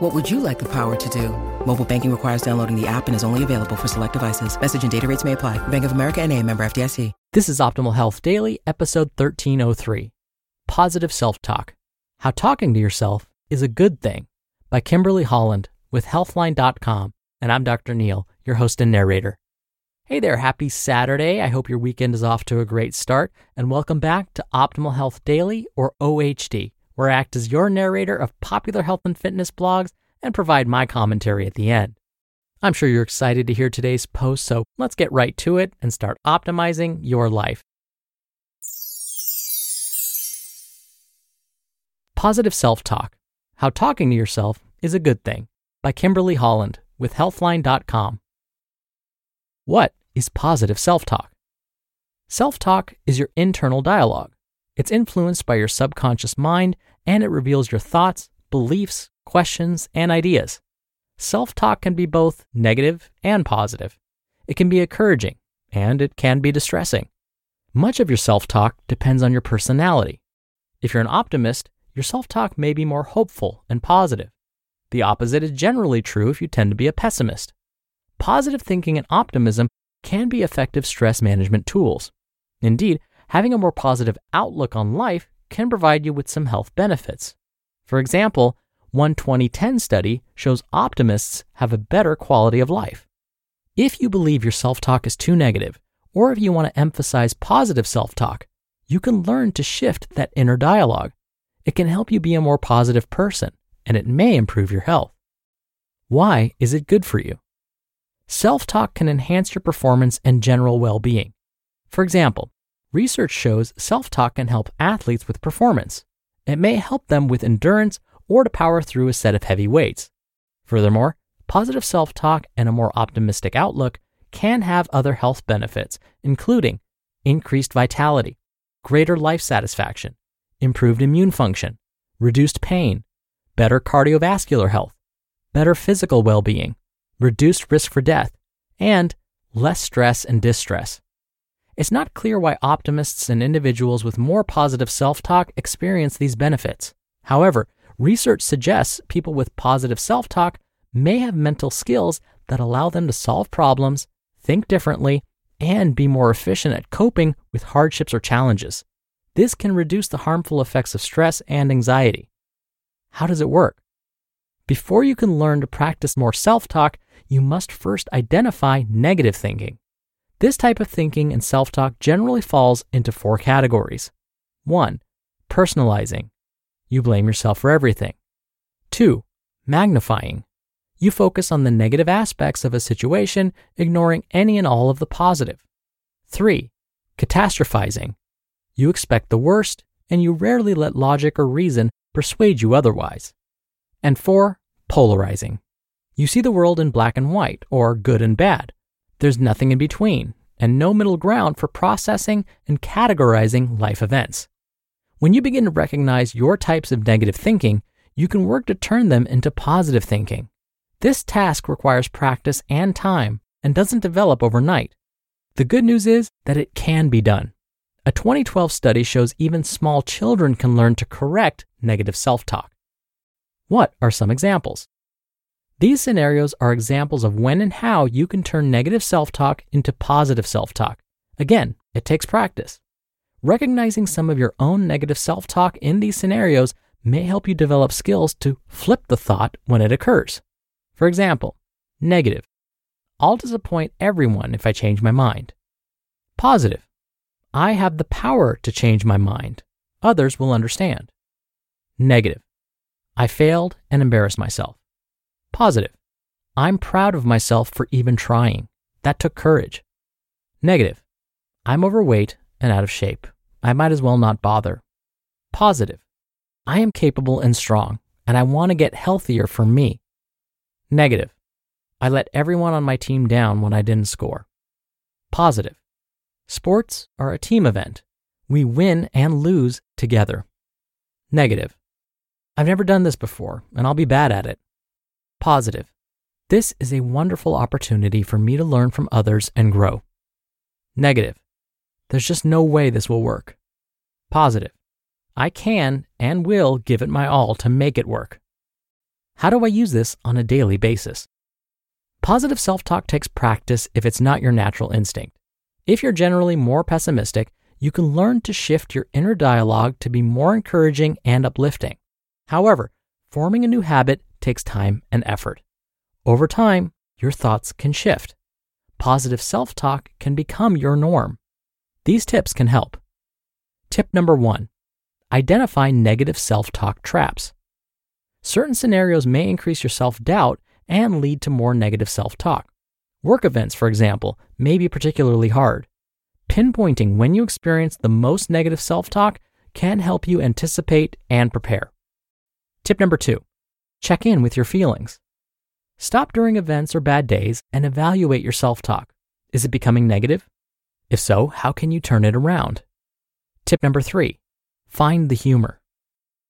What would you like the power to do? Mobile banking requires downloading the app and is only available for select devices. Message and data rates may apply. Bank of America and a member FDIC. This is Optimal Health Daily, episode 1303 Positive Self Talk How Talking to Yourself is a Good Thing by Kimberly Holland with Healthline.com. And I'm Dr. Neal, your host and narrator. Hey there, happy Saturday. I hope your weekend is off to a great start. And welcome back to Optimal Health Daily, or OHD, where I act as your narrator of popular health and fitness blogs and provide my commentary at the end. I'm sure you're excited to hear today's post, so let's get right to it and start optimizing your life. Positive Self Talk How Talking to Yourself is a Good Thing by Kimberly Holland with Healthline.com. What is positive self talk? Self talk is your internal dialogue. It's influenced by your subconscious mind and it reveals your thoughts, beliefs, questions, and ideas. Self talk can be both negative and positive. It can be encouraging and it can be distressing. Much of your self talk depends on your personality. If you're an optimist, your self talk may be more hopeful and positive. The opposite is generally true if you tend to be a pessimist. Positive thinking and optimism can be effective stress management tools. Indeed, having a more positive outlook on life can provide you with some health benefits. For example, one 2010 study shows optimists have a better quality of life. If you believe your self talk is too negative, or if you want to emphasize positive self talk, you can learn to shift that inner dialogue. It can help you be a more positive person, and it may improve your health. Why is it good for you? Self talk can enhance your performance and general well being. For example, research shows self talk can help athletes with performance. It may help them with endurance or to power through a set of heavy weights. Furthermore, positive self talk and a more optimistic outlook can have other health benefits, including increased vitality, greater life satisfaction, improved immune function, reduced pain, better cardiovascular health, better physical well being, reduced risk for death, and less stress and distress. It's not clear why optimists and individuals with more positive self talk experience these benefits. However, research suggests people with positive self talk may have mental skills that allow them to solve problems, think differently, and be more efficient at coping with hardships or challenges. This can reduce the harmful effects of stress and anxiety. How does it work? Before you can learn to practice more self talk, you must first identify negative thinking. This type of thinking and self talk generally falls into four categories. 1. Personalizing. You blame yourself for everything. 2. Magnifying. You focus on the negative aspects of a situation, ignoring any and all of the positive. 3. Catastrophizing. You expect the worst, and you rarely let logic or reason persuade you otherwise. And four, polarizing. You see the world in black and white, or good and bad. There's nothing in between, and no middle ground for processing and categorizing life events. When you begin to recognize your types of negative thinking, you can work to turn them into positive thinking. This task requires practice and time and doesn't develop overnight. The good news is that it can be done. A 2012 study shows even small children can learn to correct negative self talk. What are some examples? These scenarios are examples of when and how you can turn negative self talk into positive self talk. Again, it takes practice. Recognizing some of your own negative self talk in these scenarios may help you develop skills to flip the thought when it occurs. For example, negative. I'll disappoint everyone if I change my mind. Positive. I have the power to change my mind. Others will understand. Negative. I failed and embarrassed myself. Positive. I'm proud of myself for even trying. That took courage. Negative. I'm overweight and out of shape. I might as well not bother. Positive. I am capable and strong, and I want to get healthier for me. Negative. I let everyone on my team down when I didn't score. Positive. Sports are a team event. We win and lose together. Negative. I've never done this before, and I'll be bad at it. Positive. This is a wonderful opportunity for me to learn from others and grow. Negative. There's just no way this will work. Positive. I can and will give it my all to make it work. How do I use this on a daily basis? Positive self talk takes practice if it's not your natural instinct. If you're generally more pessimistic, you can learn to shift your inner dialogue to be more encouraging and uplifting. However, forming a new habit takes time and effort. Over time, your thoughts can shift. Positive self talk can become your norm. These tips can help. Tip number one identify negative self talk traps. Certain scenarios may increase your self doubt and lead to more negative self talk. Work events, for example, may be particularly hard. Pinpointing when you experience the most negative self talk can help you anticipate and prepare. Tip number two check in with your feelings. Stop during events or bad days and evaluate your self talk. Is it becoming negative? If so, how can you turn it around? Tip number three find the humor.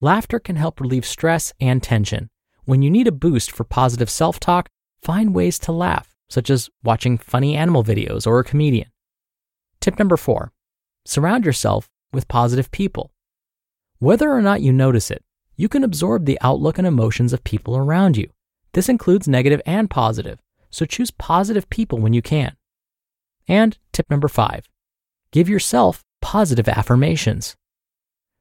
Laughter can help relieve stress and tension. When you need a boost for positive self talk, find ways to laugh such as watching funny animal videos or a comedian. Tip number four surround yourself with positive people. Whether or not you notice it, you can absorb the outlook and emotions of people around you. This includes negative and positive, so choose positive people when you can. And tip number five give yourself positive affirmations.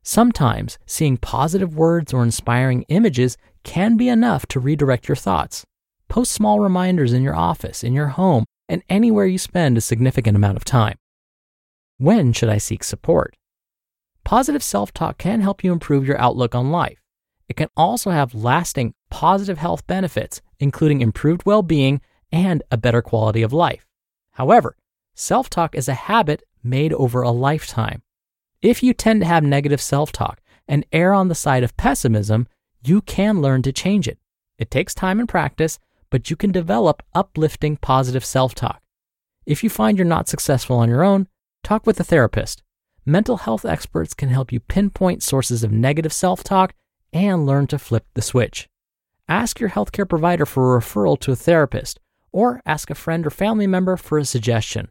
Sometimes seeing positive words or inspiring images can be enough to redirect your thoughts. Post small reminders in your office, in your home, and anywhere you spend a significant amount of time. When should I seek support? Positive self talk can help you improve your outlook on life. It can also have lasting positive health benefits, including improved well being and a better quality of life. However, self talk is a habit made over a lifetime. If you tend to have negative self talk and err on the side of pessimism, you can learn to change it. It takes time and practice, but you can develop uplifting positive self talk. If you find you're not successful on your own, talk with a therapist. Mental health experts can help you pinpoint sources of negative self talk and learn to flip the switch. Ask your healthcare provider for a referral to a therapist, or ask a friend or family member for a suggestion.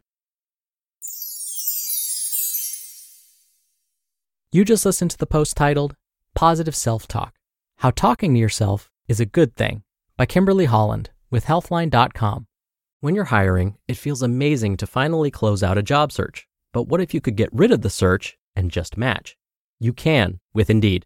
You just listened to the post titled Positive Self Talk How Talking to Yourself is a Good Thing by Kimberly Holland with Healthline.com. When you're hiring, it feels amazing to finally close out a job search. But what if you could get rid of the search and just match? You can with Indeed.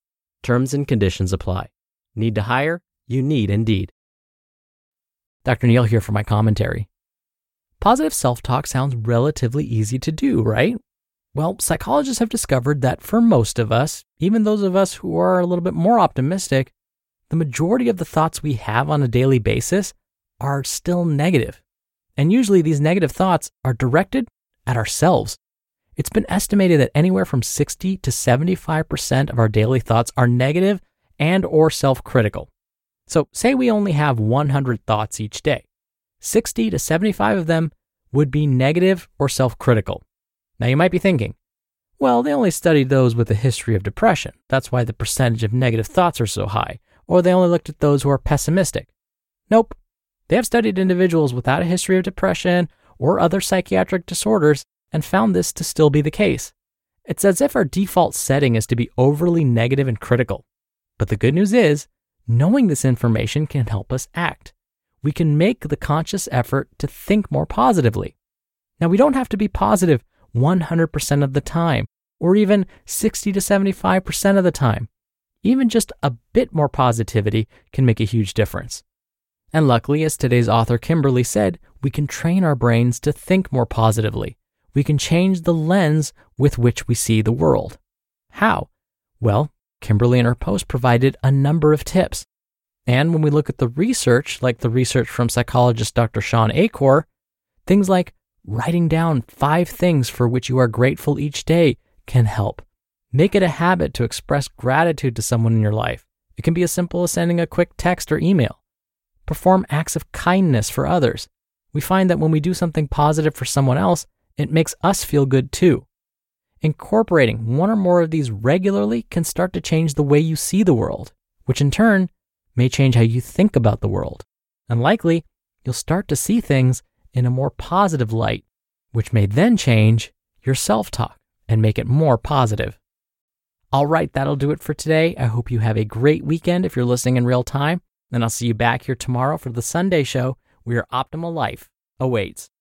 Terms and conditions apply. Need to hire? You need Indeed. Dr. Neal here for my commentary. Positive self talk sounds relatively easy to do, right? Well, psychologists have discovered that for most of us, even those of us who are a little bit more optimistic, the majority of the thoughts we have on a daily basis are still negative. And usually these negative thoughts are directed at ourselves. It's been estimated that anywhere from 60 to 75% of our daily thoughts are negative and or self-critical. So, say we only have 100 thoughts each day. 60 to 75 of them would be negative or self-critical. Now you might be thinking, well, they only studied those with a history of depression. That's why the percentage of negative thoughts are so high. Or they only looked at those who are pessimistic. Nope. They have studied individuals without a history of depression or other psychiatric disorders and found this to still be the case. It's as if our default setting is to be overly negative and critical. But the good news is, knowing this information can help us act. We can make the conscious effort to think more positively. Now, we don't have to be positive 100% of the time, or even 60 to 75% of the time. Even just a bit more positivity can make a huge difference. And luckily, as today's author Kimberly said, we can train our brains to think more positively. We can change the lens with which we see the world. How? Well, Kimberly in her post provided a number of tips. And when we look at the research, like the research from psychologist Dr. Shawn Achor, things like writing down five things for which you are grateful each day can help. Make it a habit to express gratitude to someone in your life. It can be as simple as sending a quick text or email. Perform acts of kindness for others. We find that when we do something positive for someone else, it makes us feel good too. Incorporating one or more of these regularly can start to change the way you see the world, which in turn may change how you think about the world. And likely, you'll start to see things in a more positive light, which may then change your self talk and make it more positive. All right, that'll do it for today. I hope you have a great weekend if you're listening in real time. And I'll see you back here tomorrow for the Sunday show where your optimal life awaits.